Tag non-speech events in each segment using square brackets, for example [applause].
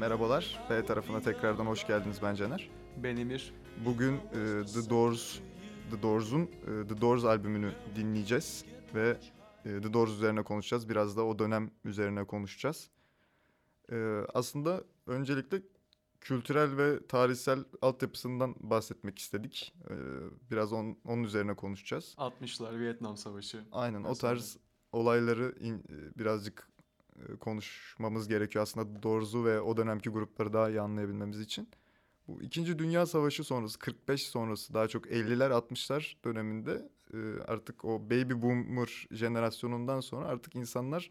Merhabalar. B tarafına tekrardan hoş geldiniz ben Caner. Ben Emir. Bugün e, The Doors The Doors'un e, The Doors albümünü dinleyeceğiz ve e, The Doors üzerine konuşacağız. Biraz da o dönem üzerine konuşacağız. E, aslında öncelikle kültürel ve tarihsel altyapısından bahsetmek istedik. E, biraz on, onun üzerine konuşacağız. 60'lar Vietnam Savaşı. Aynen o Mesela. tarz olayları in- e, birazcık konuşmamız gerekiyor aslında Doors'u ve o dönemki grupları daha iyi anlayabilmemiz için. Bu İkinci Dünya Savaşı sonrası 45 sonrası daha çok 50'ler 60'lar döneminde e, artık o baby boomer jenerasyonundan sonra artık insanlar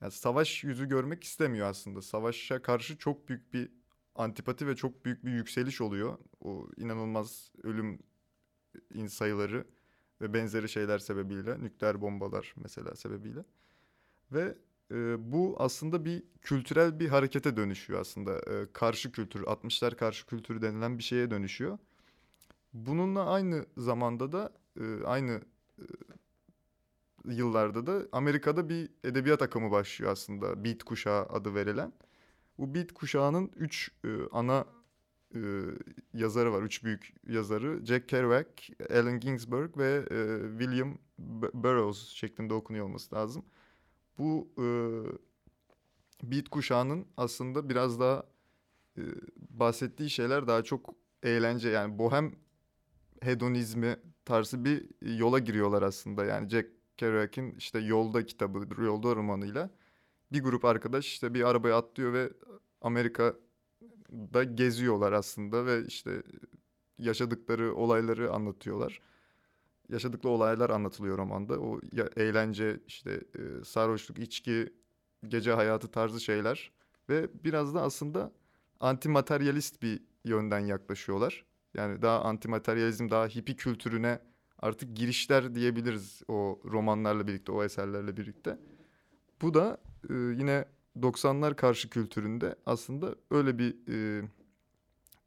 yani savaş yüzü görmek istemiyor aslında. Savaşa karşı çok büyük bir antipati ve çok büyük bir yükseliş oluyor. O inanılmaz ölüm in sayıları ve benzeri şeyler sebebiyle nükleer bombalar mesela sebebiyle ve e, bu aslında bir kültürel bir harekete dönüşüyor aslında E, karşı kültür 60'lar karşı kültürü denilen bir şeye dönüşüyor. Bununla aynı zamanda da e, aynı e, yıllarda da Amerika'da bir edebiyat akımı başlıyor aslında Beat kuşağı adı verilen. Bu Beat kuşağının üç e, ana e, yazarı var. Üç büyük yazarı. Jack Kerouac, Allen Ginsberg ve e, William Burroughs şeklinde okunuyor olması lazım. Bu e, Beat kuşağının aslında biraz daha e, bahsettiği şeyler daha çok eğlence yani bohem hedonizmi tarzı bir yola giriyorlar aslında. Yani Jack Kerouac'in işte Yolda kitabı, Yolda romanıyla bir grup arkadaş işte bir arabaya atlıyor ve Amerika'da geziyorlar aslında ve işte yaşadıkları olayları anlatıyorlar. Yaşadıkları olaylar anlatılıyor romanda. O ya- eğlence, işte e, sarhoşluk, içki, gece hayatı tarzı şeyler ve biraz da aslında antimateryalist bir yönden yaklaşıyorlar. Yani daha antimateryalizm, daha hippie kültürüne artık girişler diyebiliriz o romanlarla birlikte, o eserlerle birlikte. Bu da e, yine 90'lar karşı kültüründe aslında öyle bir e,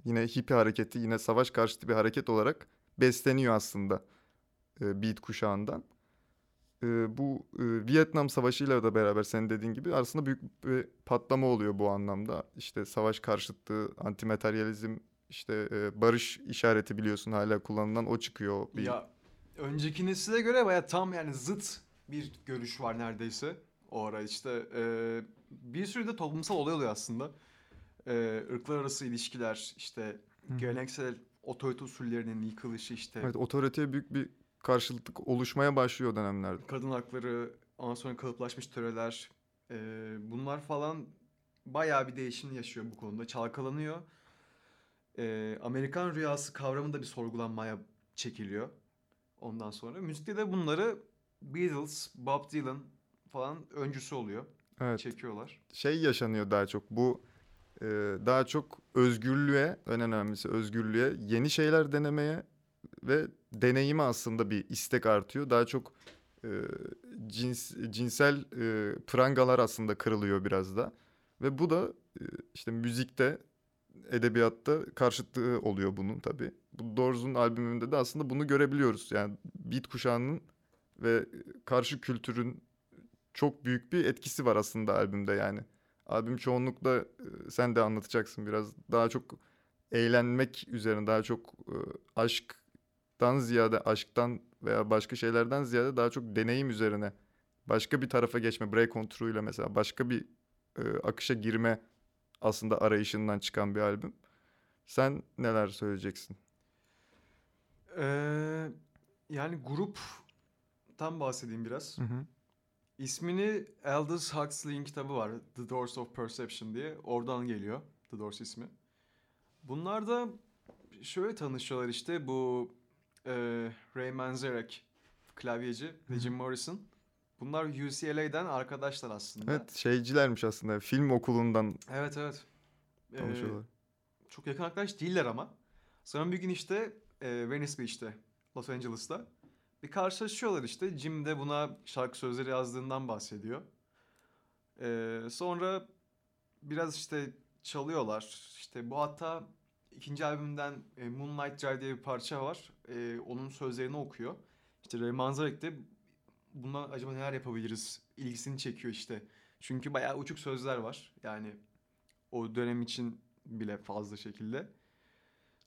yine hippie hareketi, yine savaş karşıtı bir hareket olarak besleniyor aslında e, Beat kuşağından. E, bu e, Vietnam Savaşı'yla da beraber senin dediğin gibi aslında büyük bir patlama oluyor bu anlamda. İşte savaş karşıtı, antimateryalizm, işte e, barış işareti biliyorsun hala kullanılan o çıkıyor. Bir, Ya önceki nesile göre baya tam yani zıt bir görüş var neredeyse. O ara işte e, bir sürü de toplumsal olay oluyor aslında. E, ırklar arası ilişkiler, işte Hı. geleneksel otorite usullerinin yıkılışı işte. Evet, otoriteye büyük bir karşılık oluşmaya başlıyor o dönemlerde. Kadın hakları, ondan sonra kalıplaşmış töreler. e, bunlar falan bayağı bir değişim yaşıyor bu konuda. Çalkalanıyor. E, Amerikan rüyası kavramı da bir sorgulanmaya çekiliyor. Ondan sonra müzikte de bunları Beatles, Bob Dylan falan öncüsü oluyor. Evet. Çekiyorlar. şey yaşanıyor daha çok bu e, daha çok özgürlüğe en önemlisi özgürlüğe yeni şeyler denemeye ve deneyime aslında bir istek artıyor. Daha çok e, cins, cinsel e, prangalar aslında kırılıyor biraz da ve bu da e, işte müzikte edebiyatta karşıtlığı oluyor bunun tabii. Bu Doors'un albümünde de aslında bunu görebiliyoruz. Yani beat kuşağının ve karşı kültürün çok büyük bir etkisi var aslında albümde yani. Albüm çoğunlukla sen de anlatacaksın biraz daha çok eğlenmek üzerine daha çok e, aşktan ziyade aşktan veya başka şeylerden ziyade daha çok deneyim üzerine başka bir tarafa geçme break ile mesela başka bir e, akışa girme aslında arayışından çıkan bir albüm. Sen neler söyleyeceksin? Ee, yani gruptan bahsedeyim biraz. Hı hı. İsmini Aldous Huxley'in kitabı var. The Doors of Perception diye. Oradan geliyor The Doors ismi. Bunlar da şöyle tanışıyorlar işte bu e, Ray Manzarek klavyeci ve Jim Morrison. Bunlar UCLA'den arkadaşlar aslında. Evet şeycilermiş aslında film okulundan Evet evet. Ee, tanışıyorlar. çok yakın arkadaş değiller ama. Sonra bir gün işte e, Venice Beach'te Los Angeles'ta bir karşılaşıyorlar işte. Jim de buna şarkı sözleri yazdığından bahsediyor. Ee, sonra biraz işte çalıyorlar. İşte bu hatta ikinci albümden e, Moonlight Drive diye bir parça var. E, onun sözlerini okuyor. İşte Ray Manzarek de bundan acaba neler yapabiliriz ilgisini çekiyor işte. Çünkü bayağı uçuk sözler var. Yani O dönem için bile fazla şekilde.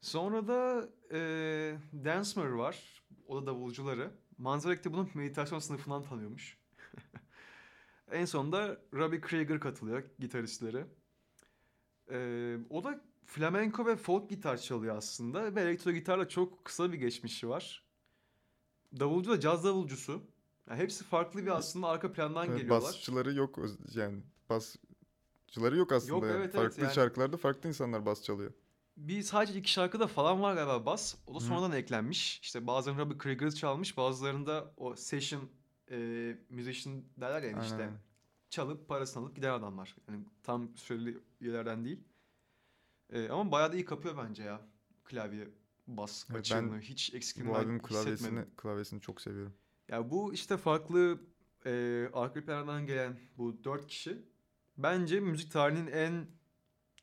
Sonra da eee Densmer var. O da davulcuları. Manzarek de bunu meditasyon sınıfından tanıyormuş. [laughs] En sonunda Robbie Krieger katılıyor gitaristleri. Eee, o da flamenco ve folk gitar çalıyor aslında ve elektro gitarla çok kısa bir geçmişi var. Davulcu da caz davulcusu. Yani hepsi farklı bir aslında arka plandan Evet, geliyorlar. basçıları yok yani basçıları yok aslında. Yok, yani. evet, evet, farklı yani- şarkılarda farklı insanlar bas çalıyor. Bir sadece iki şarkıda falan var galiba bas. O da Hı. sonradan eklenmiş. İşte bazılarını Robbie Krieger çalmış, bazılarında o session e, musician derler yani Aynen, işte çalıp parasını alıp giden adamlar. Yani tam süreli üyelerden değil. E, ama bayağı da iyi kapıyor bence ya klavye bas Evet, açığını. ben Hiç Bu eksikliğini albüm ben klavyesini klavyesini çok seviyorum. Ya bu işte farklı e, arka planlardan gelen bu dört kişi bence müzik tarihinin en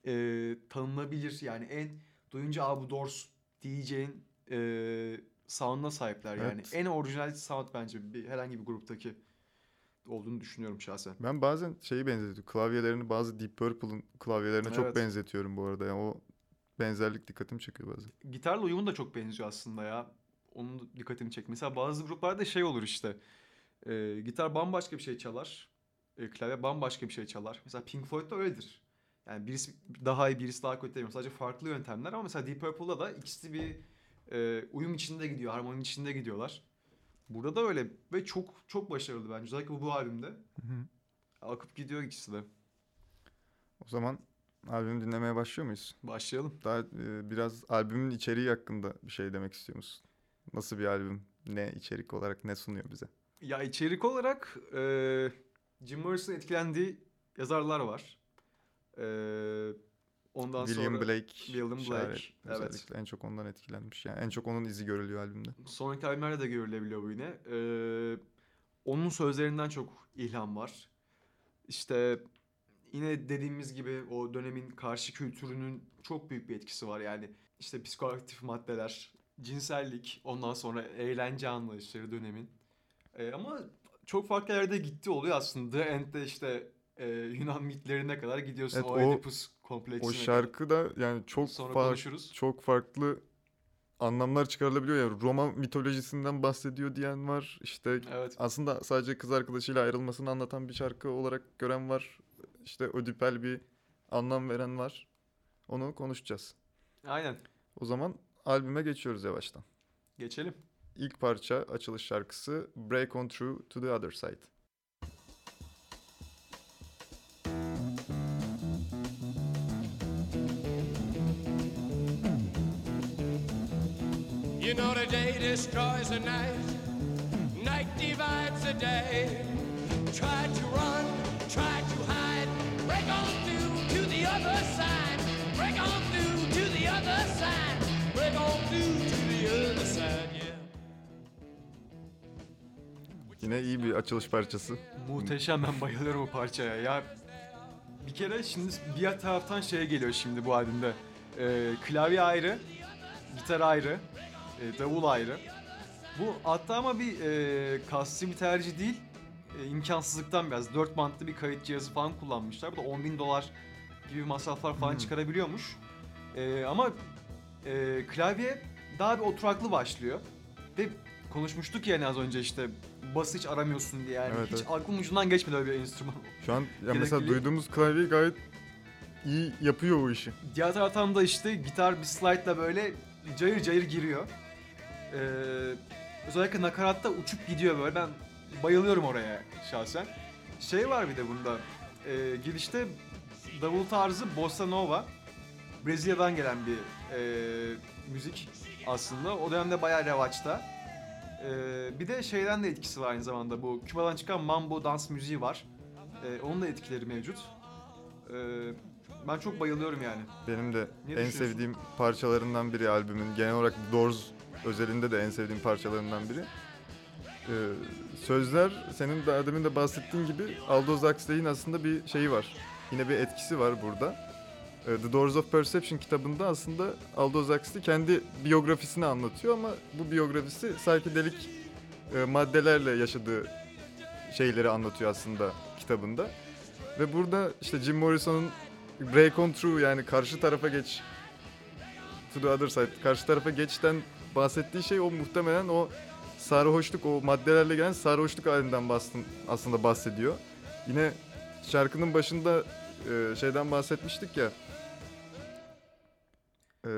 e, tanınabilir yani en duyunca Aa, bu Doors diyeceğin e, sound'a sahipler yani. Evet. En orijinal sound bence bir, herhangi bir gruptaki olduğunu düşünüyorum şahsen. Ben bazen şeyi benzetiyorum. Klavyelerini bazı Deep Purple'ın klavyelerine çok Evet. benzetiyorum bu arada. Yani o benzerlik dikkatimi çekiyor bazen. Gitarla uyumu da çok benziyor aslında ya. Onun dikkatimi çekti. Mesela bazı gruplarda şey olur işte. e, gitar bambaşka bir şey çalar. E, klavye bambaşka bir şey çalar. Mesela Pink Floyd'da öyledir. Yani birisi daha iyi birisi daha kötü demiyorum. Sadece farklı yöntemler ama mesela Deep Purple'da da ikisi bir e, uyum içinde gidiyor. Harmoni içinde gidiyorlar. Burada da öyle ve çok çok başarılı bence. Özellikle bu, bu albümde. Akıp gidiyor ikisi de. O zaman albümü dinlemeye başlıyor muyuz? Başlayalım. Daha e, biraz albümün içeriği hakkında bir şey demek istiyor musun? Nasıl bir albüm? Ne içerik olarak ne sunuyor bize? Ya içerik olarak e, Jim Morrison'ın etkilendiği yazarlar var. E, ondan William sonra Blake, William Blake, evet. özellikle en çok ondan etkilenmiş. Yani en çok onun izi görülüyor albümde. sonraki albümlerde de görülebiliyor bu yine. E, onun sözlerinden çok ilham var. İşte yine dediğimiz gibi o dönemin karşı kültürünün çok büyük bir etkisi var. Yani işte psikoaktif maddeler, cinsellik, ondan sonra eğlence anlayışları dönemin. Ee, ama çok farklı yerde gitti oluyor aslında. The End'de işte e, Yunan mitlerine kadar gidiyorsun. Evet, o, o- Oedipus kompleksine O şarkı da yani çok Sonra farklı konuşuruz. çok farklı anlamlar çıkarılabiliyor ya. Roma mitolojisinden bahsediyor diyen var. İşte Evet. aslında sadece kız arkadaşıyla ayrılmasını anlatan bir şarkı olarak gören var. İşte ödipel bir anlam veren var. Onu konuşacağız. Aynen. O zaman albüme geçiyoruz yavaştan. Geçelim. İlk parça açılış şarkısı Break On Through to the Other Side. Know the day destroys the night, night divides the day. Try to run, try to hide, break on through to the other side, break on through to the other side, break on through to the other side. Yine iyi bir açılış parçası. Muhteşem ben bayılıyorum bu parçaya. Ya bir kere şimdi bir taraftan şeye geliyor şimdi bu albümde. Ee, klavye ayrı, gitar ayrı, e, davul ayrı. Bu hatta ama bir e, kasti bir tercih değil. E, imkansızlıktan biraz. Dört bantlı bir kayıt cihazı falan kullanmışlar. Bu da 10 bin dolar gibi masraflar falan Hmm. çıkarabiliyormuş. E, ama e, klavye daha bir oturaklı başlıyor. Ve konuşmuştuk yani az önce işte bas hiç aramıyorsun diye yani. Evet, hiç evet. aklımın ucundan geçmedi öyle bir enstrüman. Şu an ya mesela duyduğumuz klavye gayet iyi yapıyor o işi. Diğer taraftan da işte gitar bir slide'la böyle cayır cayır giriyor. Ee, özellikle nakaratta uçup gidiyor böyle. Ben bayılıyorum oraya şahsen. Şey var bir de bunda. Ee, girişte davul tarzı bossa nova. Brezilya'dan gelen bir e, müzik aslında. O dönemde bayağı revaçta. Ee, bir de şeyden de etkisi var aynı zamanda. Bu Küba'dan çıkan mambo dans müziği var. Ee, onun da etkileri mevcut. Ee, ben çok bayılıyorum yani. Benim de Ne en sevdiğim parçalarından biri albümün. Genel olarak Doors özelinde de en sevdiğim parçalarından biri. Ee, sözler senin daha demin de bahsettiğin gibi Aldous Huxley'in aslında bir şeyi var. Yine bir etkisi var burada. Ee, The Doors of Perception kitabında aslında Aldous Huxley kendi biyografisini anlatıyor ama bu biyografisi psychedelik e, maddelerle yaşadığı şeyleri anlatıyor aslında kitabında. Ve burada işte Jim Morrison'un break on through yani karşı tarafa geç to the other side karşı tarafa geçten bahsettiği şey o muhtemelen o sarhoşluk o maddelerle gelen sarhoşluk halinden bastın, aslında bahsediyor. Yine şarkının başında e, şeyden bahsetmiştik ya e,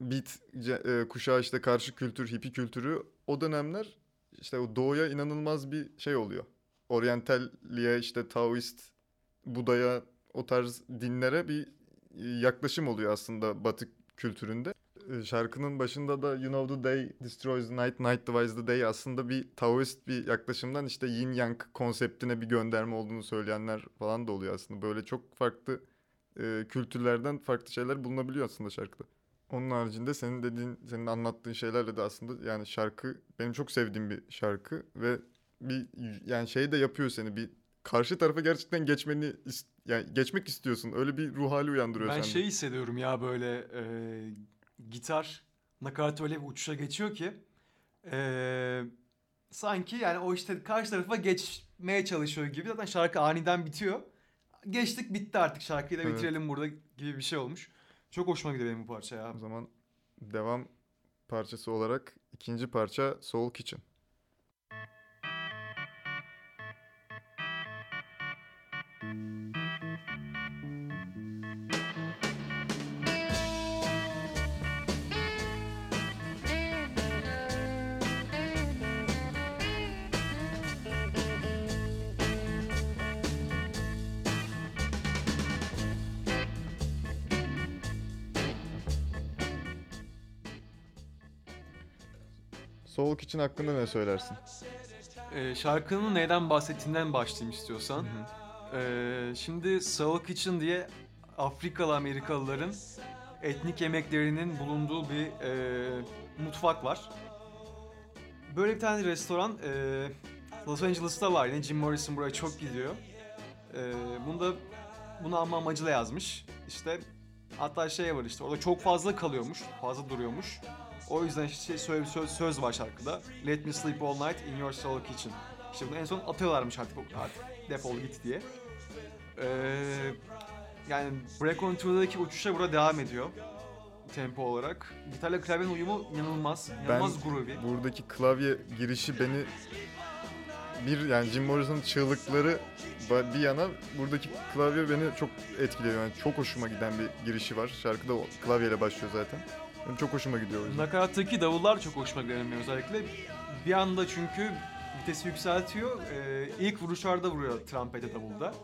beat e, kuşağı işte karşı kültür, hippie kültürü o dönemler işte o doğuya inanılmaz bir şey oluyor. Oryantalliğe işte Taoist, Buda'ya o tarz dinlere bir yaklaşım oluyor aslında Batı kültüründe. E, Şarkının başında da You know the day destroys the night, night divides the day aslında bir Taoist bir yaklaşımdan işte yin yang konseptine bir gönderme olduğunu söyleyenler falan da oluyor aslında. Böyle çok farklı e, kültürlerden farklı şeyler bulunabiliyor aslında şarkıda. Onun haricinde senin dediğin, senin anlattığın şeylerle de aslında yani şarkı benim çok sevdiğim bir şarkı ve bir yani şey de yapıyor seni bir karşı tarafa gerçekten geçmeni yani geçmek istiyorsun. Öyle bir ruh hali uyandırıyor Ben sende. şey hissediyorum ya böyle e, gitar nakarat öyle bir uçuşa geçiyor ki e, sanki yani o işte karşı tarafa geçmeye çalışıyor gibi. Zaten şarkı aniden bitiyor. Geçtik bitti artık şarkıyı da Evet. bitirelim burada gibi bir şey olmuş. Çok hoşuma gidiyor benim bu parça ya. O zaman devam parçası olarak ikinci parça Soul Kitchen. Soul Kitchen hakkında ne söylersin? E, şarkının neyden bahsettiğinden başlayayım istiyorsan. E, şimdi Soul Kitchen diye Afrikalı Amerikalıların etnik yemeklerinin bulunduğu bir e, mutfak var. Böyle bir tane restoran e, Los Angeles'ta var yine Jim Morrison buraya çok gidiyor. E, bunu da bunu alma amacıyla yazmış. İşte hatta şey var işte orada çok fazla kalıyormuş, fazla duruyormuş. O yüzden işte şey söyle söz, söz var şarkıda. Let me sleep all night in your soul kitchen. İşte bunu en son atıyorlarmış artık, artık defol git diye. Ee, yani Break on Tour'daki uçuşa burada devam ediyor tempo olarak. Gitarla klavyenin uyumu inanılmaz. İnanılmaz groovy. Buradaki klavye girişi beni bir yani Jim Morrison'ın çığlıkları bir yana buradaki klavye beni çok etkiliyor. Yani çok hoşuma giden bir girişi var. Şarkıda o klavyeyle başlıyor zaten. Benim çok hoşuma gidiyor o yüzden. Nakarattaki davullar çok hoşuma gidiyor benim özellikle. Bir anda çünkü vitesi yükseltiyor. Ee, ilk vuruşlarda vuruyor trampete davulda.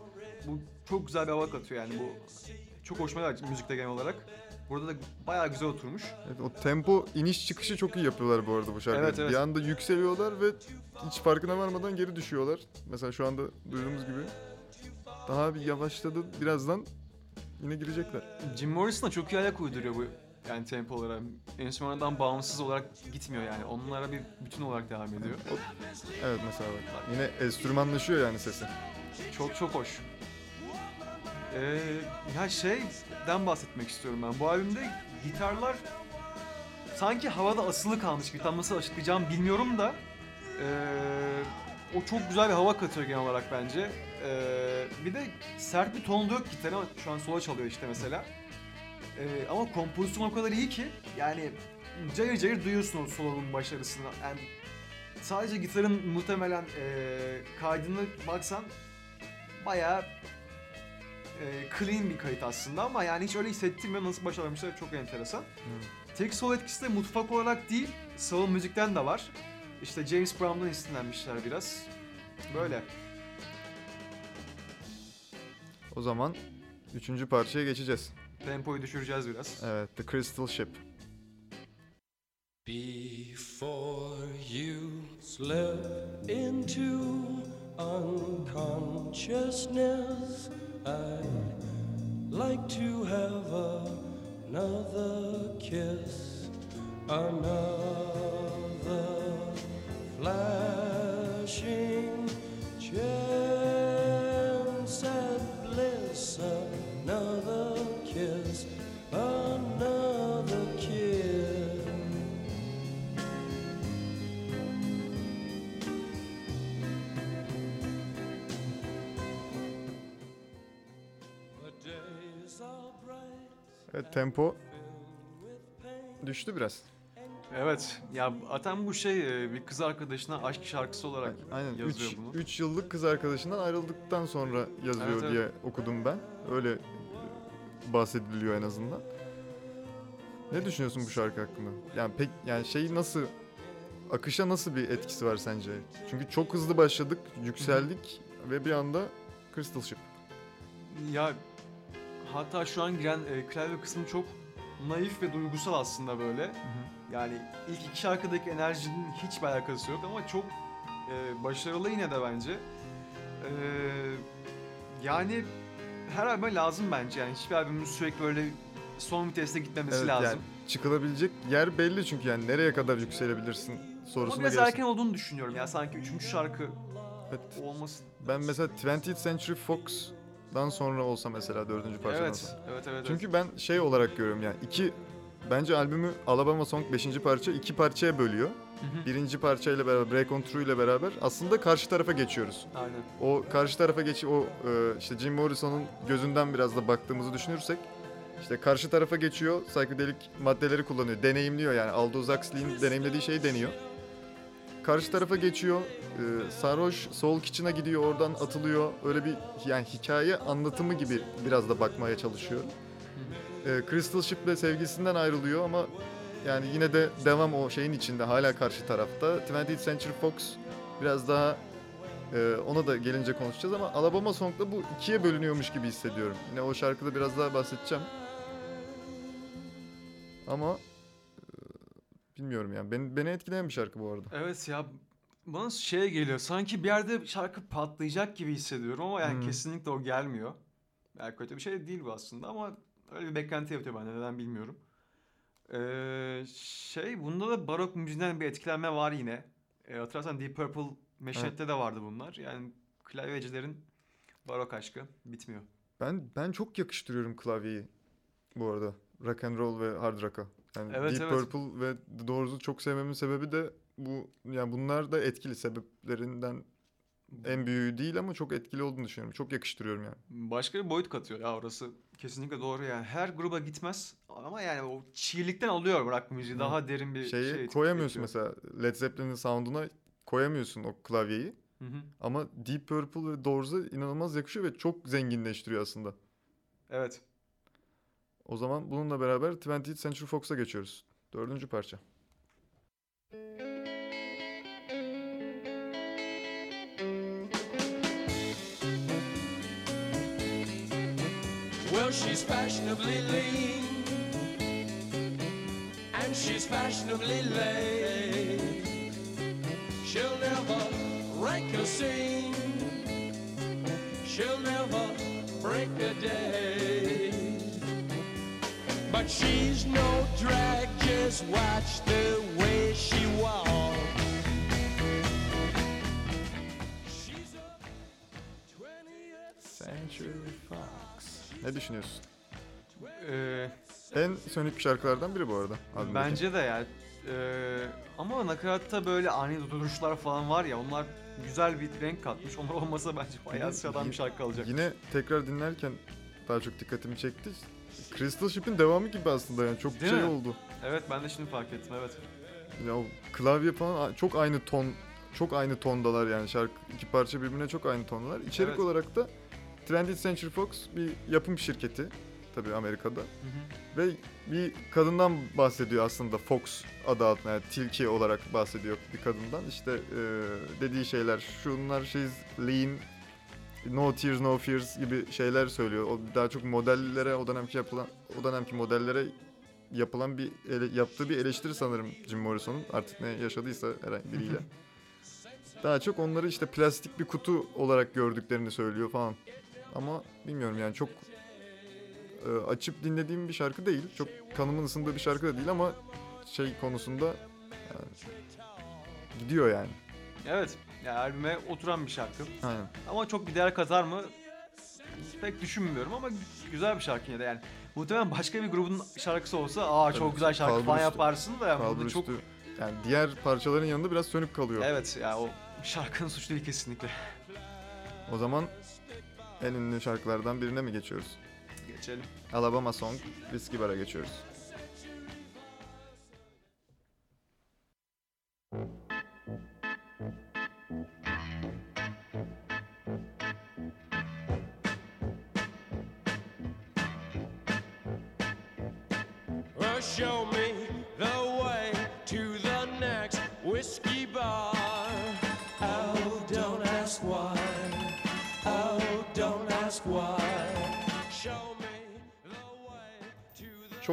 Bu çok güzel bir hava katıyor yani bu çok hoşuma gidiyor müzikte genel olarak. Burada da bayağı güzel oturmuş. Evet, o tempo iniş çıkışı çok iyi yapıyorlar bu arada bu şarkıda. Evet, evet. Bir anda yükseliyorlar ve hiç farkına varmadan geri düşüyorlar. Mesela şu anda duyduğumuz gibi. Daha bir yavaşladı birazdan yine girecekler. Jim Morrison da çok iyi ayak uyduruyor bu yani tempo olarak. Enstrümandan bağımsız olarak gitmiyor yani. Onlara bir bütün olarak devam ediyor. Evet mesela bak. Yine enstrümanlaşıyor yani sesi. Çok çok hoş. Ee, ya şeyden bahsetmek istiyorum ben. Bu albümde gitarlar sanki havada asılı kalmış gibi. Tam nasıl açıklayacağım bilmiyorum da ee, o çok güzel bir hava katıyor genel olarak bence. Ee, bir de sert bir ton yok gitar ama şu an sola çalıyor işte mesela. Ee, ama kompozisyon o kadar iyi ki yani cayır cayır duyuyorsun o solonun başarısını. Yani sadece gitarın muhtemelen ee, kaydını baksan bayağı e, clean bir kayıt aslında ama yani hiç öyle hissettirmiyor. Nasıl başarmışlar çok enteresan. Tek sol etkisi de mutfak olarak değil, soul müzikten de var. İşte James Brown'dan esinlenmişler biraz. Böyle. O zaman üçüncü parçaya geçeceğiz. Tempoyu düşüreceğiz biraz. Evet, The Crystal Ship. Before you slip into unconsciousness, I'd like to have another kiss, another flashing chance at bliss, Evet, tempo düştü biraz. Evet. Ya zaten bu şey e, bir kız arkadaşına aşk şarkısı olarak Aynen yazıyor 3 bunu. 3 yıllık kız arkadaşından ayrıldıktan sonra yazıyor Evet, evet. diye okudum ben. Öyle e, bahsediliyor en azından. Ne düşünüyorsun bu şarkı hakkında? Yani pek yani şey nasıl akışa nasıl bir etkisi var sence? Çünkü çok hızlı başladık, yükseldik ve bir anda Crystal Ship. Ya hatta şu an giren e, klavye kısmı çok naif ve duygusal aslında böyle. Yani ilk iki şarkıdaki enerjinin hiçbir alakası yok ama çok e, başarılı yine de bence. E, yani her albüme lazım bence yani hiçbir albümün sürekli böyle son viteste gitmemesi Evet, lazım. yani çıkılabilecek yer belli çünkü yani nereye kadar yükselebilirsin ama sorusuna biraz gelirsin. erken olduğunu düşünüyorum ya sanki üçüncü şarkı Evet. olması. Ben mesela 20th Century Fox'dan sonra olsa mesela dördüncü parçadan Evet, sonra. evet, evet. Çünkü ben şey olarak görüyorum yani iki bence albümü Alabama Song 5. parça iki parçaya bölüyor. Hı hı, Birinci parçayla beraber Break On Through ile beraber aslında karşı tarafa geçiyoruz. Aynen. O karşı tarafa geç o e, işte Jim Morrison'un gözünden biraz da baktığımızı düşünürsek işte karşı tarafa geçiyor, psychedelic maddeleri kullanıyor, deneyimliyor yani Aldous Huxley'in deneyimlediği şeyi deniyor. Karşı tarafa geçiyor, e, sarhoş Soul Kitchen'a gidiyor, oradan atılıyor. Öyle bir yani hikaye anlatımı gibi biraz da bakmaya çalışıyor. E, Crystal Ship'le sevgisinden ayrılıyor ama yani yine de devam o şeyin içinde hala karşı tarafta. 20th Century Fox biraz daha ee, ona da gelince konuşacağız ama Alabama Song'da bu ikiye bölünüyormuş gibi hissediyorum. Yine o şarkıda biraz daha bahsedeceğim. Ama e, bilmiyorum yani. Beni, beni etkileyen bir şarkı bu arada. Evet ya bana şeye geliyor. Sanki bir yerde şarkı patlayacak gibi hissediyorum ama yani Hmm. kesinlikle o gelmiyor. Yani kötü bir şey değil bu aslında ama öyle bir beklenti yapıyor bende neden bilmiyorum. Ee, şey bunda da barok müziğinden bir etkilenme var yine. Ee, hatırlarsan Deep Purple Meşnet'te de vardı bunlar. Yani klavyecilerin barok aşkı bitmiyor. Ben ben çok yakıştırıyorum klavyeyi bu arada. Rock and roll ve hard rock'a. Yani Evet, Deep evet. Purple ve The Doors'u çok sevmemin sebebi de bu yani bunlar da etkili sebeplerinden en büyüğü değil ama çok etkili olduğunu düşünüyorum. Çok yakıştırıyorum yani. Başka bir boyut katıyor ya orası. Kesinlikle doğru yani. Her gruba gitmez ama yani o çiğlikten alıyor rock müziği. Hı. Daha derin bir Şeyi şey koyamıyorsun mesela Led Zeppelin'in sound'una koyamıyorsun o klavyeyi. Hı hı. Ama Deep Purple ve Doors'a inanılmaz yakışıyor ve çok zenginleştiriyor aslında. Evet. O zaman bununla beraber 20th Century Fox'a geçiyoruz. Dördüncü parça. Well, she's fashionably lean, and she's fashionably late. She'll never rank a scene, she'll never break a day. But she's no drag, just watch the way she walks. She's a 20th Century Fox. Ne düşünüyorsun? Ee, En sönük şarkılardan biri bu arada. albümdeki. bence de yani. Ee, ama nakaratta böyle ani duruşlar falan var ya onlar güzel bir renk katmış. Onlar olmasa bence bayağı sıradan bir şarkı kalacak. Yine tekrar dinlerken daha çok dikkatimi çekti. Crystal Ship'in devamı gibi aslında yani çok Değil şey mi? oldu. Evet ben de şimdi fark ettim evet. Ya klavye falan çok aynı ton çok aynı tondalar yani şarkı iki parça birbirine çok aynı tondalar. İçerik Evet. olarak da 20th Century Fox bir yapım şirketi tabii Amerika'da ve bir kadından bahsediyor aslında Fox adı altında yani tilki olarak bahsediyor bir kadından. İşte e, dediği şeyler şunlar şeyiz lean No Tears No Fears gibi şeyler söylüyor. O daha çok modellere o dönemki yapılan o dönemki modellere yapılan bir ele- yaptığı bir eleştiri sanırım Jim Morrison'un artık ne yaşadıysa herhangi biriyle. Daha çok onları işte plastik bir kutu olarak gördüklerini söylüyor falan. Ama bilmiyorum yani çok e, açıp dinlediğim bir şarkı değil. Çok kanımın ısındığı bir şarkı da değil ama şey konusunda yani, gidiyor yani. Evet yani albüme oturan bir şarkı. Aynen. Ama çok bir değer katar mı pek düşünmüyorum ama güzel bir şarkı yine de yani. Muhtemelen başka bir grubun şarkısı olsa aa çok güzel şarkı falan yaparsın da yani burada çok. Yani diğer parçaların yanında biraz sönük kalıyor. Evet ya o şarkının suçu değil kesinlikle. O zaman en ünlü şarkılardan birine mi geçiyoruz? Geçelim. Alabama Song, Whiskey Bar'a geçiyoruz.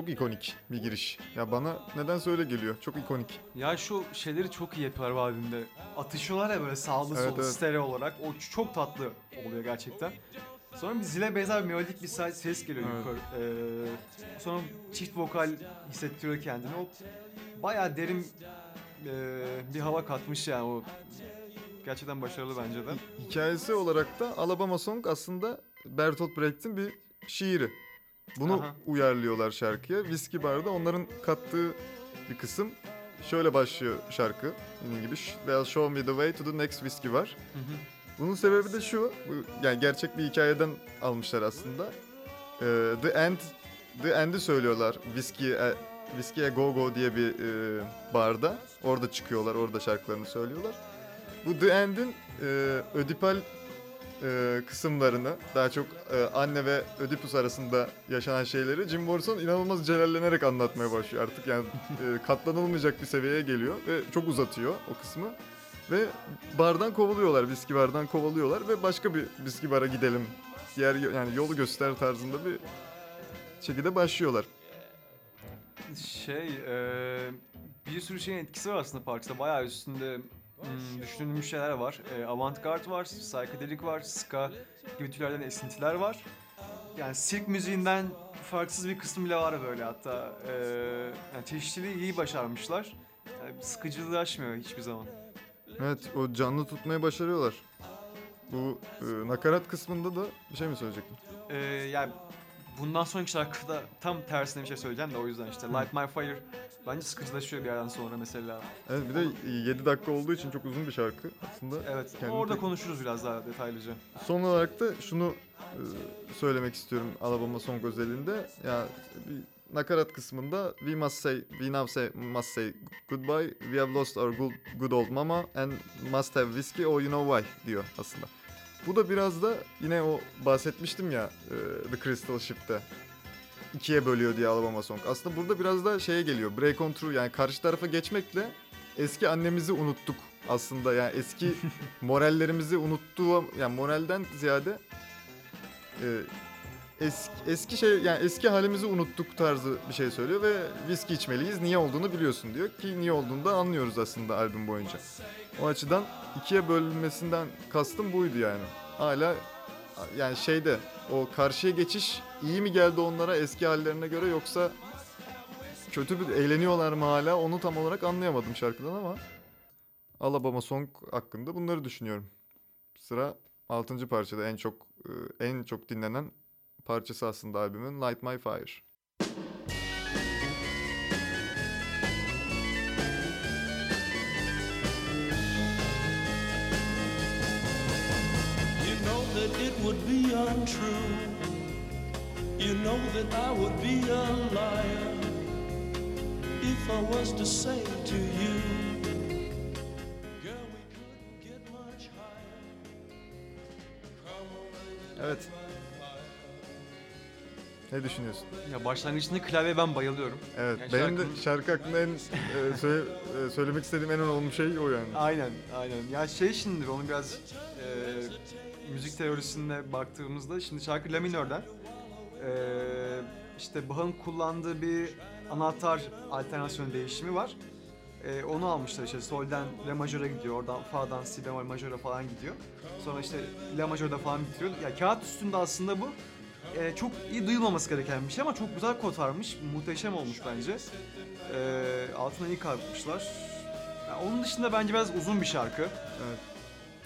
Çok ikonik bir giriş. Ya bana nedense öyle geliyor. Çok ikonik. Ya şu şeyleri çok iyi yapıyorlar bu albümde. Atışıyorlar ya böyle sağlı Evet, sollu evet. stereo olarak. O çok tatlı oluyor gerçekten. Sonra bir zile benzer melodik bir ses geliyor Evet. yukarı. Ee, sonra çift vokal hissettiriyor kendini. O bayağı derin ee, bir hava katmış yani o. Gerçekten başarılı bence de. Hikayesi olarak da Alabama Song aslında Bertolt Brecht'in bir şiiri. Bunu Aha. uyarlıyorlar şarkıya. Whiskey Bar'da onların kattığı bir kısım. Şöyle başlıyor şarkı. Dediğim gibi Well show me the way to the next whiskey bar. Hı hı. Bunun sebebi de şu. Bu, yani gerçek bir hikayeden almışlar aslında. Ee, the End The End'i söylüyorlar. Whiskey e, Whiskey a Go Go diye bir e, barda. Orada çıkıyorlar. Orada şarkılarını söylüyorlar. Bu The End'in e, ödipal e, kısımlarını daha çok e, anne ve Ödipus arasında yaşanan şeyleri Jim Morrison inanılmaz celallenerek anlatmaya başlıyor artık yani e, katlanılmayacak bir seviyeye geliyor ve çok uzatıyor o kısmı ve bardan kovuluyorlar viski bardan kovalıyorlar ve başka bir viski bara gidelim diğer yani yolu göster tarzında bir şekilde başlıyorlar. Şey, eee, bir sürü şeyin etkisi var aslında parçada. Bayağı üstünde hmm, düşünülmüş şeyler var. Eee avantgard var, psychedelic var, ska gibi türlerden esintiler var. Yani sirk müziğinden farksız bir kısmı bile var böyle hatta. Eee yani çeşitliliği iyi başarmışlar. Yani sıkıcılığı aşmıyor hiçbir zaman. Evet o canlı tutmayı başarıyorlar. Bu e, nakarat kısmında da bir şey mi söyleyecektin? Eee yani bundan sonraki şarkıda tam tersine bir şey söyleyeceğim de o yüzden işte Light My Fire bence sıkıcılaşıyor bir yerden sonra mesela. Evet bir de 7 dakika olduğu için çok uzun bir şarkı aslında. Evet Kendi orada tek- konuşuruz biraz daha detaylıca. Son olarak da şunu e, söylemek istiyorum Alabama Song özelinde. Ya bir nakarat kısmında we must say we now say must say goodbye. We have lost our good, good old mama and must have whiskey or you know why diyor aslında. Bu da biraz da yine o bahsetmiştim ya e, The Crystal Ship'te ikiye bölüyor diye Alabama Song. Aslında burada biraz da şeye geliyor. Break on through yani karşı tarafa geçmekle eski annemizi unuttuk aslında. Yani eski [laughs] morallerimizi unuttuğu yani moralden ziyade e, eski, eski şey yani eski halimizi unuttuk tarzı bir şey söylüyor ve viski içmeliyiz. Niye olduğunu biliyorsun diyor ki niye olduğunu da anlıyoruz aslında albüm boyunca. O açıdan ikiye bölünmesinden kastım buydu yani. Hala yani şeyde o karşıya geçiş iyi mi geldi onlara eski hallerine göre yoksa kötü bir eğleniyorlar mı hala onu tam olarak anlayamadım şarkıdan ama Alabama Song hakkında bunları düşünüyorum. Sıra 6. parçada en çok e, en çok dinlenen parçası aslında albümün Light My Fire. Would be untrue. You know that I would be a liar if I was to say to you, Girl, we couldn't get much higher. Come on, baby, Evet. Ne düşünüyorsun? Ya başlangıçında klavye ben bayılıyorum. Evet, Yani benim de şarkının- şarkı hakkında en e, söyle- e, söylemek istediğim en önemli şey o yani. Aynen, aynen. Ya şey şimdi onu biraz e, müzik teorisine baktığımızda şimdi şarkı La minörden e, işte Bach'ın kullandığı bir anahtar alternasyon değişimi var. E, onu almışlar işte solden La majöre gidiyor, oradan fa'dan si bemol majöre falan gidiyor. Sonra işte La majörde falan bitiriyor. Ya kağıt üstünde aslında bu e, çok iyi duyulmaması gereken bir şey ama çok güzel kotarmış, muhteşem olmuş bence. E, altına iyi kalkmışlar. Ya onun dışında bence biraz uzun bir şarkı.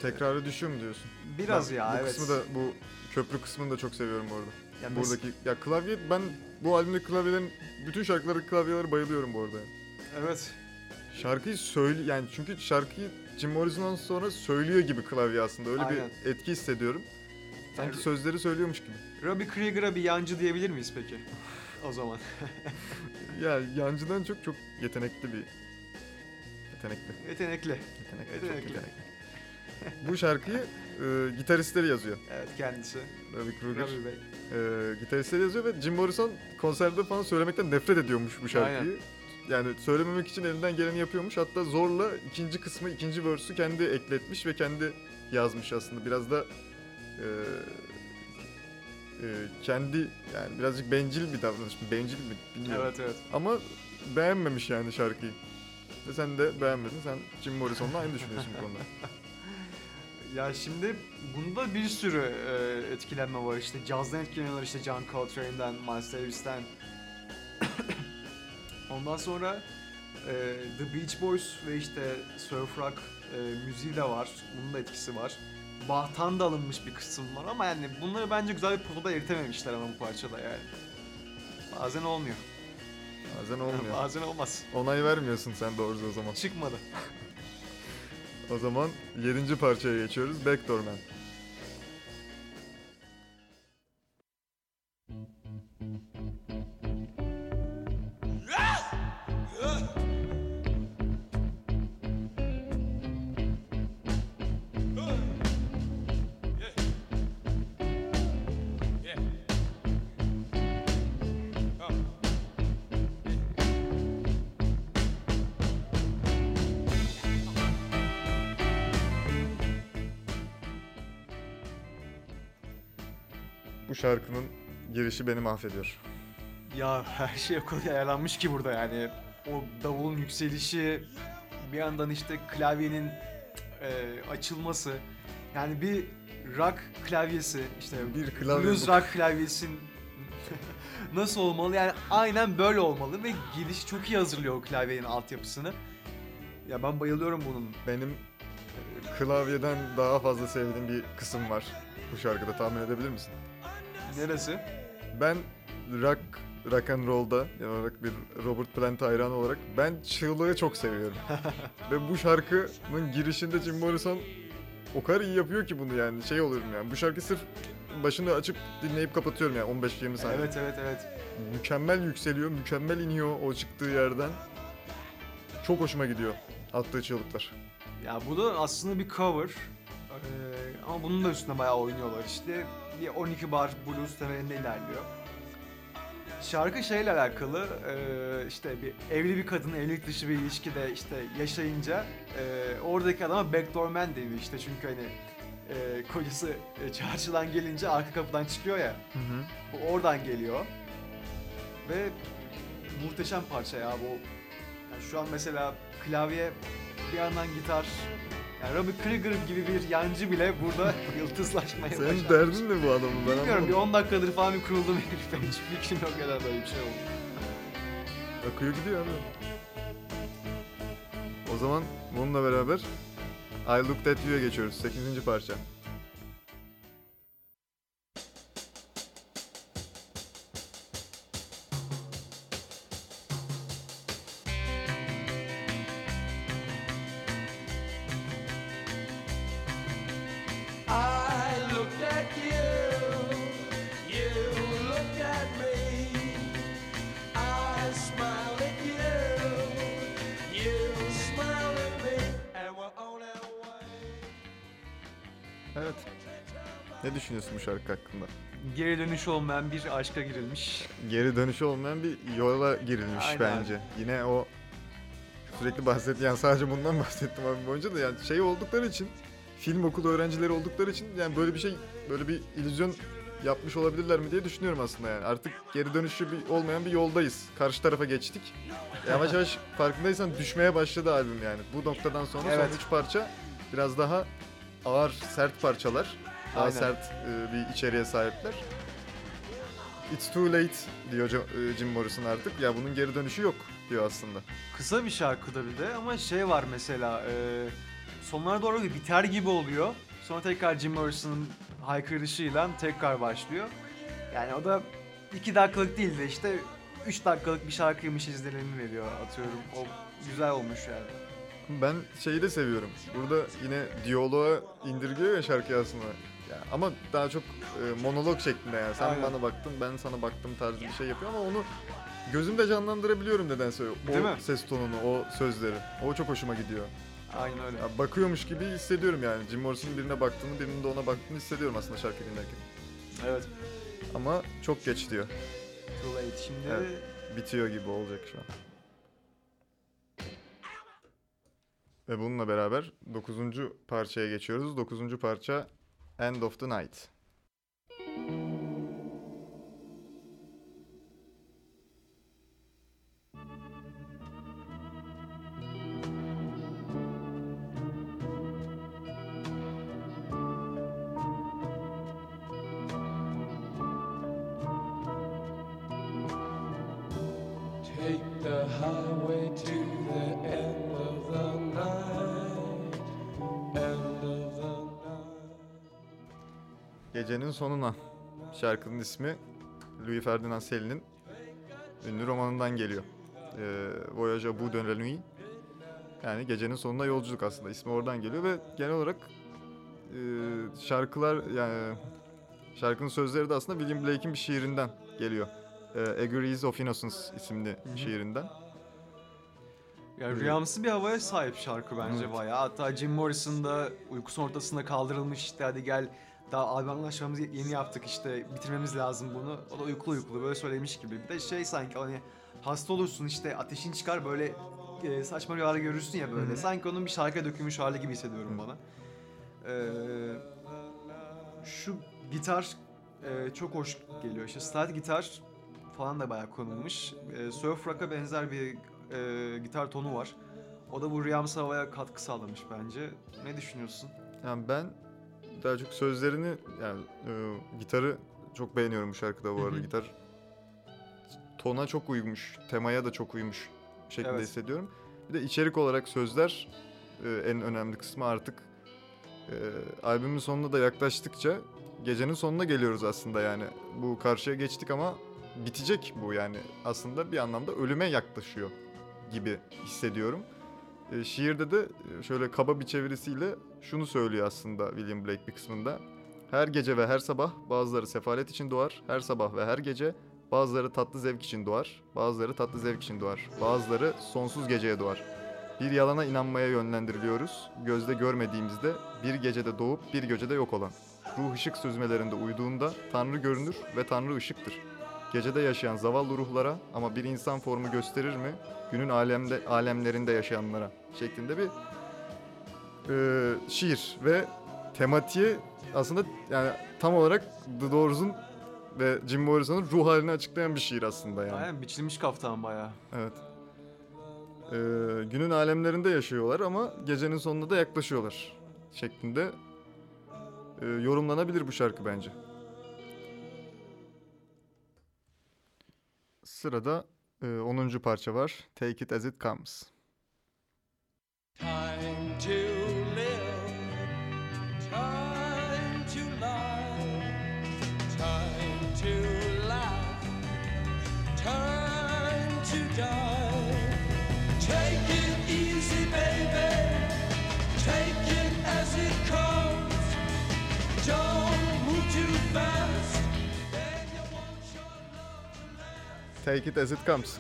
Tekrarı düşüyor mu diyorsun? Biraz Ben ya bu evet. kısmı da bu köprü kısmını da çok seviyorum bu arada. Ya Buradaki ya klavye ben bu albümdeki klavyelerin bütün şarkıları klavyeleri bayılıyorum bu arada. Evet. Şarkıyı söyle yani çünkü şarkıyı Jim Morrison'dan sonra söylüyor gibi klavye aslında. Öyle Aynen. bir etki hissediyorum. Sanki Yani- sözleri söylüyormuş gibi. Robbie Krieger'a bir yancı diyebilir miyiz peki? o zaman. [laughs] Ya yancıdan çok çok yetenekli bir yetenekli. Yetenekli. Yetenekli, çok Yetenekli. yetenekli. Bu şarkıyı e, gitaristleri yazıyor. Evet kendisi. Robbie Krieger. Robbie Bey. e, gitaristleri yazıyor ve Jim Morrison konserde falan söylemekten nefret ediyormuş bu şarkıyı. Yani söylememek için elinden geleni yapıyormuş. Hatta zorla ikinci kısmı, ikinci verse'ü kendi ekletmiş ve kendi yazmış aslında. Biraz da e, e, kendi yani birazcık bencil bir davranış. Bencil mi bilmiyorum. Evet evet. Ama beğenmemiş yani şarkıyı. Ve sen de beğenmedin. Sen Jim Morrison'la aynı düşünüyorsun bu konuda. [laughs] Ya şimdi bunda bir sürü e, etkilenme var. İşte cazdan etkileniyorlar işte John Coltrane'den, Miles Davis'ten. [coughs] Ondan sonra e, The Beach Boys ve işte surf rock e, müziği de var. Bunun da etkisi var. Bach'tan da alınmış bir kısım var ama yani bunları bence güzel bir potada eritememişler ama bu parçada yani. Bazen olmuyor. Bazen olmuyor. Bazen olmaz. Onay vermiyorsun sen doğrusu o zaman. Çıkmadı. [laughs] O zaman 7. parçaya geçiyoruz. Backdoor Man. Şarkının girişi beni mahvediyor. Ya her şey o kadar ayarlanmış ki burada yani. O davulun yükselişi, bir yandan işte klavyenin e, açılması. Yani bir rock klavyesi, işte Bir klavye blues rock klavyesin [laughs] nasıl olmalı? Yani aynen böyle olmalı ve giriş çok iyi hazırlıyor o klavyenin altyapısını. Ya ben bayılıyorum bunun. Benim e, klavyeden daha fazla sevdiğim bir kısım var bu şarkıda tahmin edebilir misin? Neresi? Ben rock, rock and roll'da genel olarak bir Robert Plant hayranı olarak ben çığlığı çok seviyorum. [laughs] Ve bu şarkının girişinde Jim Morrison o kadar iyi yapıyor ki bunu yani şey oluyorum yani. Bu şarkı sırf başını açıp dinleyip kapatıyorum yani 15-20 saniye. Evet evet evet. Mükemmel yükseliyor, mükemmel iniyor o çıktığı yerden. Çok hoşuma gidiyor attığı çığlıklar. Ya bu da aslında bir cover. Ee, ama bunun da üstüne bayağı oynuyorlar işte. Bir 12 bar blues temelinde ilerliyor. Şarkı şeyle alakalı e, işte bir evli bir kadın evlilik dışı bir ilişkide işte yaşayınca e, oradaki adama backdoor man deniyor işte çünkü hani e, kocası e, çarşıdan gelince arka kapıdan çıkıyor ya Hı hı. bu oradan geliyor ve muhteşem parça ya bu. Yani şu an mesela klavye bir yandan gitar. Yani Robbie Krieger gibi bir yancı bile burada [laughs] yıldızlaşmaya Senin başarmış. derdin ne bu adamın ben Bilmiyorum bir anlamadım. 10 dakikadır falan bir kuruldum [laughs] herif. Hiçbir fikrim yok kadar böyle bir şey oldu. Akıyor gidiyor abi. O zaman bununla beraber I Looked At You'ya geçiyoruz. 8. parça. Ne düşünüyorsun bu şarkı hakkında? Geri dönüş olmayan bir aşka girilmiş. Geri dönüşü olmayan bir yola girilmiş Aynen. bence. Yine o sürekli bahsettiğim yani sadece bundan [laughs] bahsettim abi boyunca da yani şey oldukları için film okulu öğrencileri oldukları için yani böyle bir şey böyle bir illüzyon yapmış olabilirler mi diye düşünüyorum aslında yani. Artık geri dönüşü bir, olmayan bir yoldayız. Karşı tarafa geçtik. Yavaş yavaş [laughs] farkındaysan düşmeye başladı albüm yani. Bu noktadan sonra Evet. son üç parça biraz daha ağır, sert parçalar. Daha Aynen. sert e, bir içeriğe sahipler. It's too late diyor Jo- e, Jim Morrison artık. Ya bunun geri dönüşü yok diyor aslında. Kısa bir şarkıda bir de ama şey var mesela e, sonlara doğru bir biter gibi oluyor. Sonra tekrar Jim Morrison'ın haykırışıyla tekrar başlıyor. Yani o da 2 dakikalık değil de işte 3 dakikalık bir şarkıymış izlenimi veriyor atıyorum. O güzel olmuş yani. Ben şeyi de seviyorum. Burada yine diyaloğa indirgiyor ya şarkıyı aslında. Yani ama daha çok e, monolog şeklinde yani. Sen Aynen. bana baktın, ben sana baktım tarzı bir şey yapıyor ama onu gözümde canlandırabiliyorum nedense. O Değil mi? ses tonunu, o sözleri. O çok hoşuma gidiyor. Aynen öyle. Ya bakıyormuş gibi hissediyorum yani. Jim Morrison'ın birine baktığını, birinin de ona baktığını hissediyorum aslında şarkı dinlerken. Evet. Ama çok geç diyor. Too late. Şimdi Evet. Bitiyor gibi olacak şu an. Ve bununla beraber 9. parçaya geçiyoruz. 9. parça End of the Night. Gecenin sonuna. Şarkının ismi Louis Ferdinand Céline'in ünlü romanından geliyor. Ee, Voyage à bout de la nuit. Yani gecenin sonuna yolculuk aslında. İsmi oradan geliyor ve genel olarak e, şarkılar yani şarkının sözleri de aslında William Blake'in bir şiirinden geliyor. E, Agrees of Innocence isimli hı. şiirinden. yani rüyamsı bir havaya sahip şarkı bence Evet. bayağı. Hatta Jim Morrison da uykusunun ortasında kaldırılmış işte hadi gel daha albüm anlaşmamızı yeni yaptık işte bitirmemiz lazım bunu. O da uykulu uykulu böyle söylemiş gibi. Bir de şey sanki hani hasta olursun işte ateşin çıkar böyle e, saçma rüyalar görürsün ya böyle. Hı hı. Sanki onun bir şarkıya dökülmüş hali gibi hissediyorum Hı. bana. Ee, şu gitar e, çok hoş geliyor. İşte slide gitar falan da bayağı kullanılmış. E, surf rock'a benzer bir e, gitar tonu var. O da bu rüyamsı havaya katkı sağlamış bence. Ne düşünüyorsun? Yani ben daha çok sözlerini yani e, gitarı çok beğeniyorum bu şarkıda bu arada. hı. Gitar tona çok uymuş, temaya da çok uymuş şeklinde Evet. hissediyorum. Bir de içerik olarak sözler e, en önemli kısmı artık e, albümün sonuna da yaklaştıkça gecenin sonuna geliyoruz aslında yani. Bu karşıya geçtik ama bitecek bu yani. Aslında bir anlamda ölüme yaklaşıyor gibi hissediyorum. E, şiirde de e, şöyle kaba bir çevirisiyle şunu söylüyor aslında William Blake bir kısmında. Her gece ve her sabah bazıları sefalet için doğar. Her sabah ve her gece bazıları tatlı zevk için doğar. Bazıları tatlı zevk için doğar. Bazıları sonsuz geceye doğar. Bir yalana inanmaya yönlendiriliyoruz. Gözde görmediğimizde bir gecede doğup bir gecede yok olan. Ruh ışık süzmelerinde uyduğunda Tanrı görünür ve Tanrı ışıktır. Gecede yaşayan zavallı ruhlara ama bir insan formu gösterir mi? Günün alemde alemlerinde yaşayanlara şeklinde bir e, şiir ve tematiği aslında yani tam olarak The Doors'un ve Jim Morrison'un ruh halini açıklayan bir şiir aslında yani. Aynen biçilmiş kaftan bayağı. Evet. Ee, günün alemlerinde yaşıyorlar ama gecenin sonuna da yaklaşıyorlar şeklinde e, yorumlanabilir bu şarkı bence. Sırada e, 10. parça var. Take It As It Comes. Time to Take It As It Comes.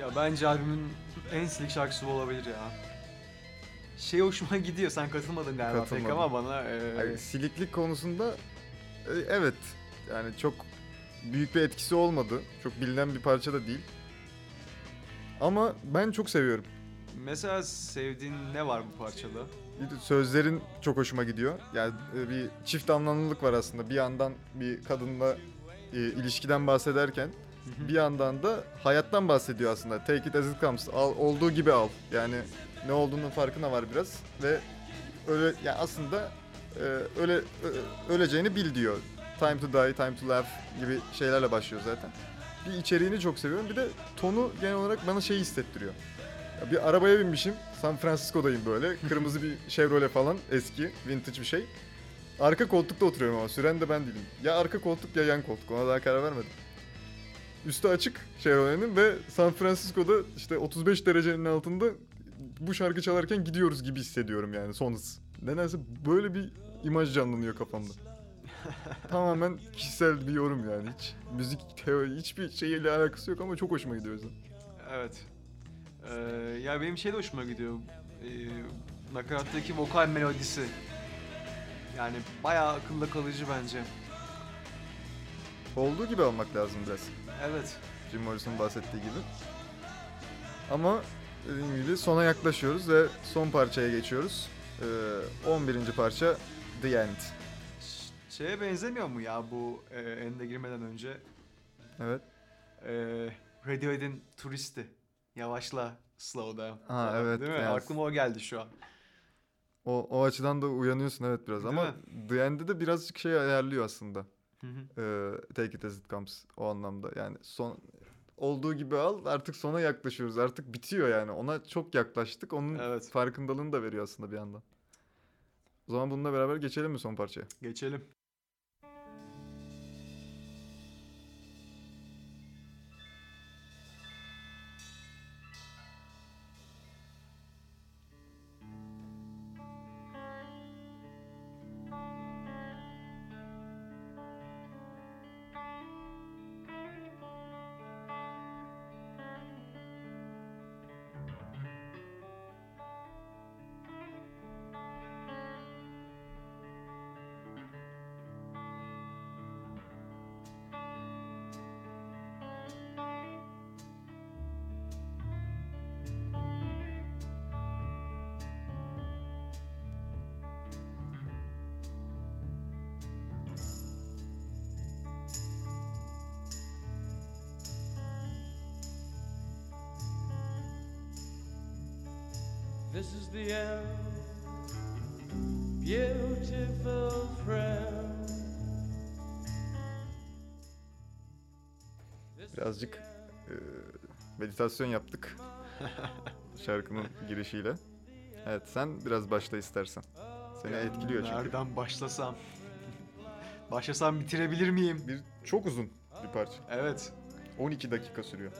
Ya bence albümün en silik şarkısı bu olabilir ya. Şey hoşuma gidiyor. Sen katılmadın galiba pek Katılmadım. ama bana e, Yani siliklik konusunda e, evet yani çok büyük bir etkisi olmadı. Çok bilinen bir parça da değil. Ama ben çok seviyorum. mesela sevdiğin ne var bu parçada? Sözlerin çok hoşuma gidiyor. Yani e, bir çift anlamlılık var aslında. Bir yandan bir kadınla e, ilişkiden bahsederken bir yandan da hayattan bahsediyor aslında. Take it as it comes. Al, olduğu gibi al. Yani ne olduğunun farkına var biraz ve öyle yani aslında e, öyle ö- öleceğini bil diyor. Time to die, time to laugh gibi şeylerle başlıyor zaten. Bir içeriğini çok seviyorum. Bir de tonu genel olarak bana şey hissettiriyor. Ya bir arabaya binmişim. San Francisco'dayım böyle. [laughs] Kırmızı bir Chevrolet falan eski, vintage bir şey. Arka koltukta oturuyorum ama süren de ben değilim. Ya arka koltuk ya yan koltuk. Ona daha karar vermedim. Üstü açık Chevrolet'in ve San Francisco'da işte 35 derecenin altında bu şarkı çalarken gidiyoruz gibi hissediyorum yani son hız. Nedense böyle bir imaj canlanıyor kafamda. [laughs] Tamamen kişisel bir yorum yani. Hiç müzik teori hiçbir şeyle alakası yok ama çok hoşuma gidiyor yüzden. Evet. Ee, ya benim şey de hoşuma gidiyor. Ee, nakarattaki vokal melodisi. Yani bayağı akılda kalıcı bence. Olduğu gibi almak lazım biraz. Evet. Jim Morrison'un bahsettiği gibi. Ama dediğim gibi sona yaklaşıyoruz ve son parçaya geçiyoruz. Ee, 11. parça The End. Şeye benzemiyor mu ya bu e, ende girmeden önce? Evet. E, Radiohead'in Turisti. Yavaşla, slow down. Ha, falan, evet, Değil mi? yani- Aklıma o geldi şu an. O, o açıdan da uyanıyorsun evet biraz Değil ama mi? The End'de de birazcık şey ayarlıyor aslında. Hı hı. Ee, take it as it comes o anlamda. Yani son olduğu gibi al artık sona yaklaşıyoruz. Artık bitiyor yani. Ona çok yaklaştık. Onun Evet. farkındalığını da veriyor aslında bir yandan. O zaman bununla beraber geçelim mi son parçaya? Geçelim. Birazcık e, meditasyon yaptık. [laughs] Şarkının girişiyle. Evet sen biraz başla istersen. Seni etkiliyor çünkü. Nereden başlasam? Başlasam bitirebilir miyim? Bir çok uzun bir parça. Evet. 12 dakika sürüyor.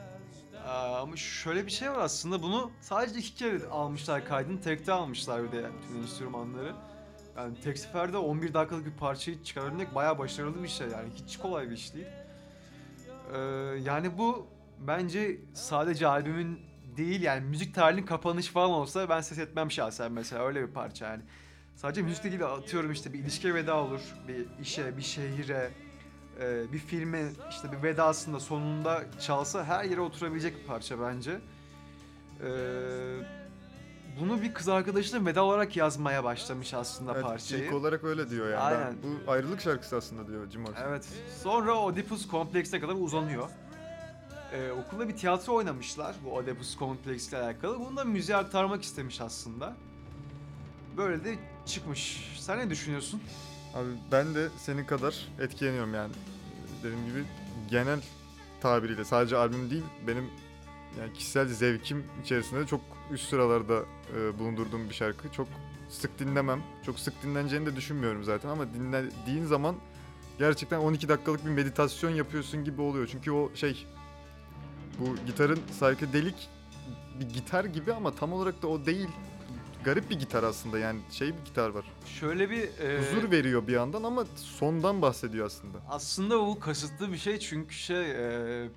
Aa, ama şöyle bir şey var aslında bunu sadece iki kere almışlar kaydını tekte almışlar bir de bütün enstrümanları. Yani tek seferde 11 dakikalık bir parçayı çıkarabilmek bayağı başarılı bir şey yani hiç kolay bir iş değil. Ee, yani bu bence sadece albümün değil yani müzik tarihinin kapanış falan olsa ben ses etmem şahsen mesela öyle bir parça yani. Sadece müzikle değil atıyorum işte bir ilişkiye veda olur, bir işe, bir şehire, e, bir filme işte bir vedasında sonunda çalsa her yere oturabilecek bir parça bence. E, bunu bir kız arkadaşına veda olarak yazmaya başlamış aslında Evet, parçayı. ilk olarak öyle diyor yani. Ben- Aynen. bu ayrılık şarkısı aslında diyor Jim Morrison. Evet. Sonra Oedipus Kompleks'e kadar uzanıyor. Ee, okulda bir tiyatro oynamışlar bu Oedipus Kompleks'le alakalı. Bunu da müziğe aktarmak istemiş aslında. Böyle de çıkmış. Sen ne düşünüyorsun? Abi ben de senin kadar etkileniyorum yani. Dediğim gibi genel tabiriyle sadece albüm değil benim yani kişisel zevkim içerisinde de çok üst sıralarda e, bulundurduğum bir şarkı. Çok sık dinlemem. Çok sık dinleneceğini de düşünmüyorum zaten ama dinlediğin zaman gerçekten 12 dakikalık bir meditasyon yapıyorsun gibi oluyor. Çünkü o şey bu gitarın delik bir gitar gibi ama tam olarak da o değil. Garip bir gitar aslında yani şey bir gitar var. Şöyle bir... e, Huzur veriyor bir yandan ama sondan bahsediyor aslında. Aslında bu kasıtlı bir şey çünkü şey... e,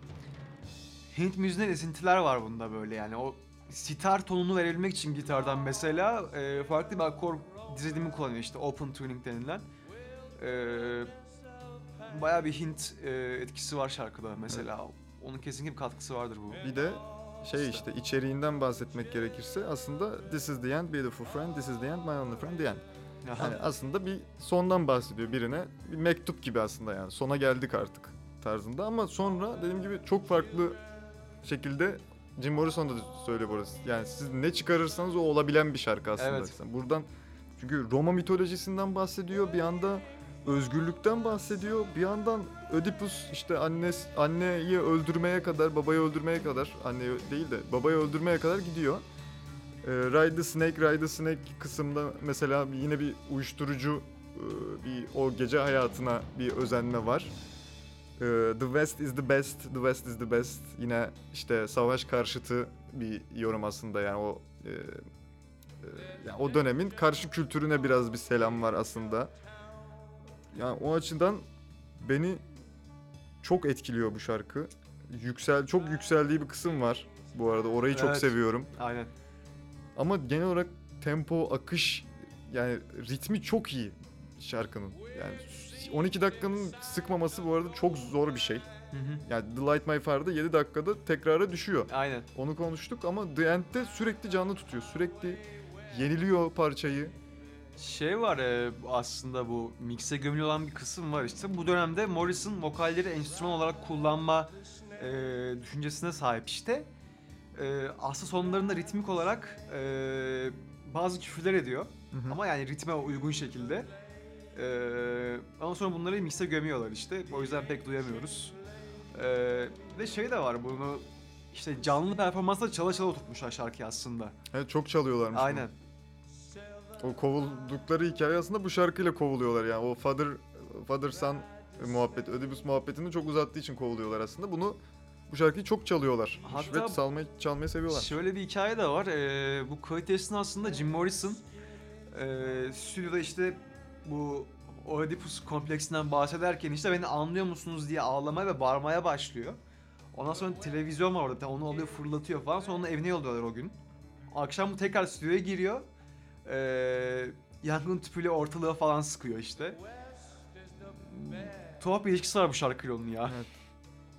Hint müziğinden esintiler var bunda böyle yani o sitar tonunu verebilmek için gitardan mesela e, farklı bir akor dizilimi kullanıyor işte open tuning denilen. E, bayağı bir Hint e, etkisi var şarkıda mesela. Onun kesinlikle bir katkısı vardır bu. Bir de şey işte içeriğinden bahsetmek gerekirse aslında This is the end, beautiful friend, this is the end, my only friend, the end. Aha. Yani aslında bir sondan bahsediyor birine. Bir mektup gibi aslında yani. Sona geldik artık tarzında ama sonra dediğim gibi çok farklı şekilde Jim Morrison da söylüyor burası. Yani siz ne çıkarırsanız o olabilen bir şarkı aslında. Evet. Buradan çünkü Roma mitolojisinden bahsediyor. Bir yanda özgürlükten bahsediyor. Bir yandan Ödipus işte anne anneyi öldürmeye kadar, babayı öldürmeye kadar, anne değil de babayı öldürmeye kadar gidiyor. Ee, Ride the Snake, Ride the Snake kısımda mesela yine bir uyuşturucu e, bir o gece hayatına bir özenme var. Ee, the West is the best, the West is the best. Yine işte savaş karşıtı bir yorum aslında yani o e, e, yani o dönemin karşı kültürüne biraz bir selam var aslında. Yani o açıdan beni çok etkiliyor bu şarkı. Yüksel çok yükseldiği bir kısım var bu arada. Orayı çok Evet. seviyorum. Aynen. Ama genel olarak tempo, akış yani ritmi çok iyi şarkının. Yani 12 dakikanın sıkmaması bu arada çok zor bir şey. Hı hı. Yani The Light My Fire'da 7 dakikada tekrara düşüyor. Aynen. Onu konuştuk ama The End'de sürekli canlı tutuyor. Sürekli yeniliyor parçayı. Şey var e, aslında bu mixe gömülü olan bir kısım var işte. Bu dönemde Morrison vokalleri enstrüman olarak kullanma e, düşüncesine sahip işte. E, aslında sonlarında ritmik olarak e, bazı küfürler ediyor. Hı hı. Ama yani ritme uygun şekilde. E, ama sonra bunları mixe gömüyorlar işte. O yüzden pek duyamıyoruz. E, ve şey de var bunu işte canlı performansla çala çala oturtmuşlar şarkıyı aslında. Evet, çok çalıyorlarmış. bunu. Aynen. O kovuldukları hikaye aslında bu şarkıyla kovuluyorlar yani. O father father son muhabbet, Ödipus muhabbetini çok uzattığı için kovuluyorlar aslında. Bunu bu şarkıyı çok çalıyorlar. Hatta- Ve salmayı, çalmayı seviyorlar. Şöyle bir hikaye de var. Ee, bu kayıt esnasında Jim Morrison e, stüdyoda işte bu Oedipus kompleksinden bahsederken işte beni anlıyor musunuz diye ağlamaya ve bağırmaya başlıyor. Ondan sonra televizyon var orada. Onu alıyor fırlatıyor falan. Sonra onu evine yolluyorlar o gün. Akşam bu tekrar stüdyoya giriyor. Ee, yangın tüpüyle ortalığı falan sıkıyor işte. Tuhaf bir ilişkisi var bu şarkıyla onun ya. Evet.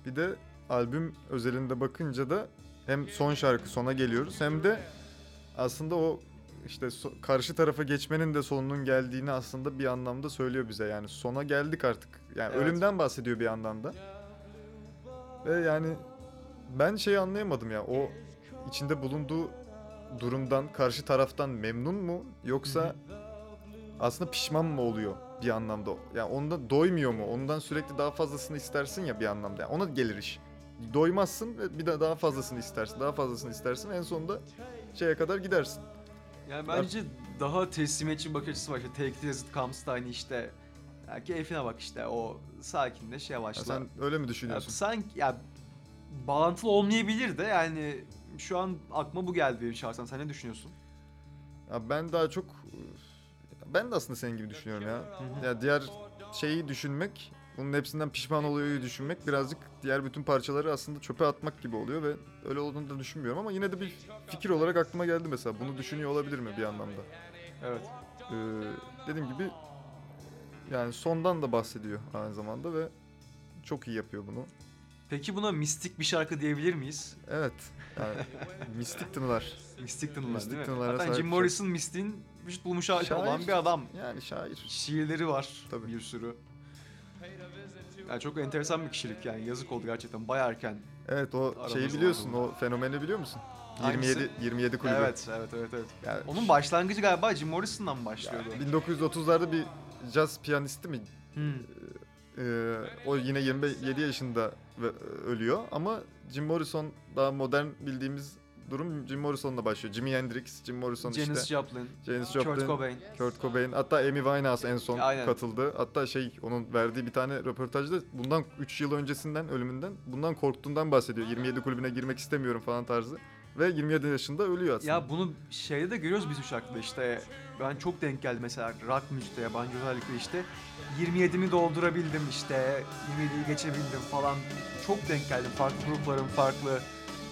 Bir de albüm özelinde bakınca da hem son şarkı sona geliyoruz hem de aslında o işte so- karşı tarafa geçmenin de sonunun geldiğini aslında bir anlamda söylüyor bize. Yani sona geldik artık. Yani Evet. ölümden bahsediyor bir yandan da. Ve yani ben şeyi anlayamadım ya. O içinde bulunduğu durumdan karşı taraftan memnun mu yoksa aslında pişman mı oluyor bir anlamda? Yani onda doymuyor mu? Ondan sürekli daha fazlasını istersin ya bir anlamda. Yani ona gelir iş. Doymazsın ve bir de daha fazlasını istersin. Daha fazlasını istersin. En sonunda şeye kadar gidersin. Yani bence daha teslimiyetçi bir bakış açısı var. İşte take it as it comes da hani işte ya keyfine bak işte o sakinleş Ya yavaşla. sen öyle mi Ya düşünüyorsun? sanki ya bağlantılı olmayabilir de yani şu an aklıma bu geldi benim şahsen. Sen ne düşünüyorsun? Ya ben daha çok ben de aslında senin gibi düşünüyorum ya. Ya diğer şeyi düşünmek, bunun hepsinden pişman oluyor düşünmek birazcık diğer bütün parçaları aslında çöpe atmak gibi oluyor ve öyle olduğunu da düşünmüyorum ama yine de bir fikir olarak aklıma geldi mesela. Bunu düşünüyor olabilir mi bir anlamda? Evet. Ee, dediğim gibi yani sondan da bahsediyor aynı zamanda ve çok iyi yapıyor bunu. Peki buna mistik bir şarkı diyebilir miyiz? Evet. Yani [laughs] mistik tınılar. Mistik tınılar Mistik değil mi? Zaten Jim Morrison mistiğin vücut bulmuş hali olan bir adam. Yani şair. Şiirleri var Tabii. bir sürü. Yani çok enteresan bir kişilik yani yazık oldu gerçekten baya erken. Evet o şeyi biliyorsun. bunlar. O fenomeni biliyor musun? Hangisi? 27 27 kulübü. Evet, evet, evet, evet. Yani Onun başlangıcı galiba Jim Morrison'dan başlıyordu. 1930'larda bir caz piyanisti mi? Hmm. Ee, o yine 27 yaşında ve- ölüyor ama Jim Morrison daha modern bildiğimiz durum Jim Morrison'la başlıyor. Jimi Hendrix, Jim Morrison Janis işte. Joplin, Janis Kurt Joplin, Cobain. Kurt Cobain. Hatta Amy Winehouse en son Aynen. katıldı. Hatta şey onun verdiği bir tane röportajda bundan 3 yıl öncesinden ölümünden bundan korktuğundan bahsediyor. 27 kulübüne girmek istemiyorum falan tarzı. Ve 27 yaşında ölüyor aslında. Ya bunu şeyde de görüyoruz biz şarkıda işte. Ben çok denk geldi mesela rock müzikte yabancı özellikle işte. 27'mi doldurabildim işte. 27'yi geçebildim falan. Çok denk geldim farklı grupların, farklı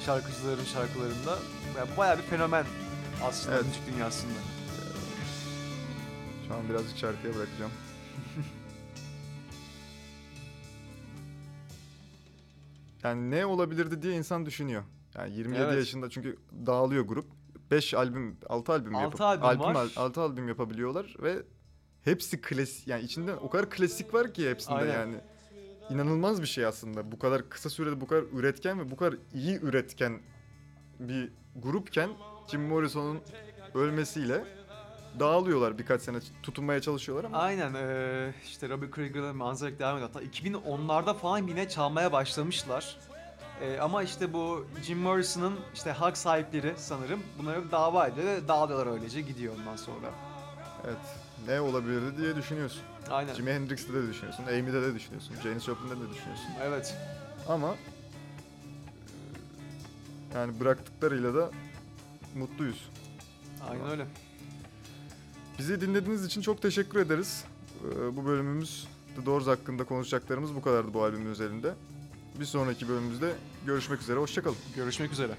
şarkıcıların şarkılarında. Yani bayağı bir fenomen aslında Evet. müzik dünyasında. Şu an birazcık şarkıya bırakacağım. [laughs] yani ne olabilirdi diye insan düşünüyor. Yani 27 Evet. yaşında çünkü dağılıyor grup. 5 albüm, 6 albüm Altı yapıp albüm var. 6 albüm yapabiliyorlar ve hepsi klasik yani içinde o kadar klasik var ki hepsinde Aynen. yani. İnanılmaz bir şey aslında. Bu kadar kısa sürede bu kadar üretken ve bu kadar iyi üretken bir grupken Jim Morrison'un ölmesiyle dağılıyorlar birkaç sene tutunmaya çalışıyorlar ama Aynen eee, işte Robbie Krieger'la manzarak devam ediyor. Hatta 2010'larda falan yine çalmaya başlamışlar. Eee, ama işte bu Jim Morrison'ın işte hak sahipleri sanırım bunları dava ediyor ve dağılıyorlar öylece gidiyor ondan sonra. evet ne olabilirdi diye düşünüyorsun. Aynen. Jimi Hendrix'te de düşünüyorsun, Amy'de de düşünüyorsun, Janis Joplin'de de düşünüyorsun. Evet. Ama e, yani bıraktıklarıyla da mutluyuz. Aynen Tamam. öyle. Bizi dinlediğiniz için çok teşekkür ederiz. Ee, Bu bölümümüz The Doors hakkında konuşacaklarımız bu kadardı bu albümün üzerinde. Bir sonraki bölümümüzde görüşmek üzere. Hoşçakalın. Görüşmek üzere.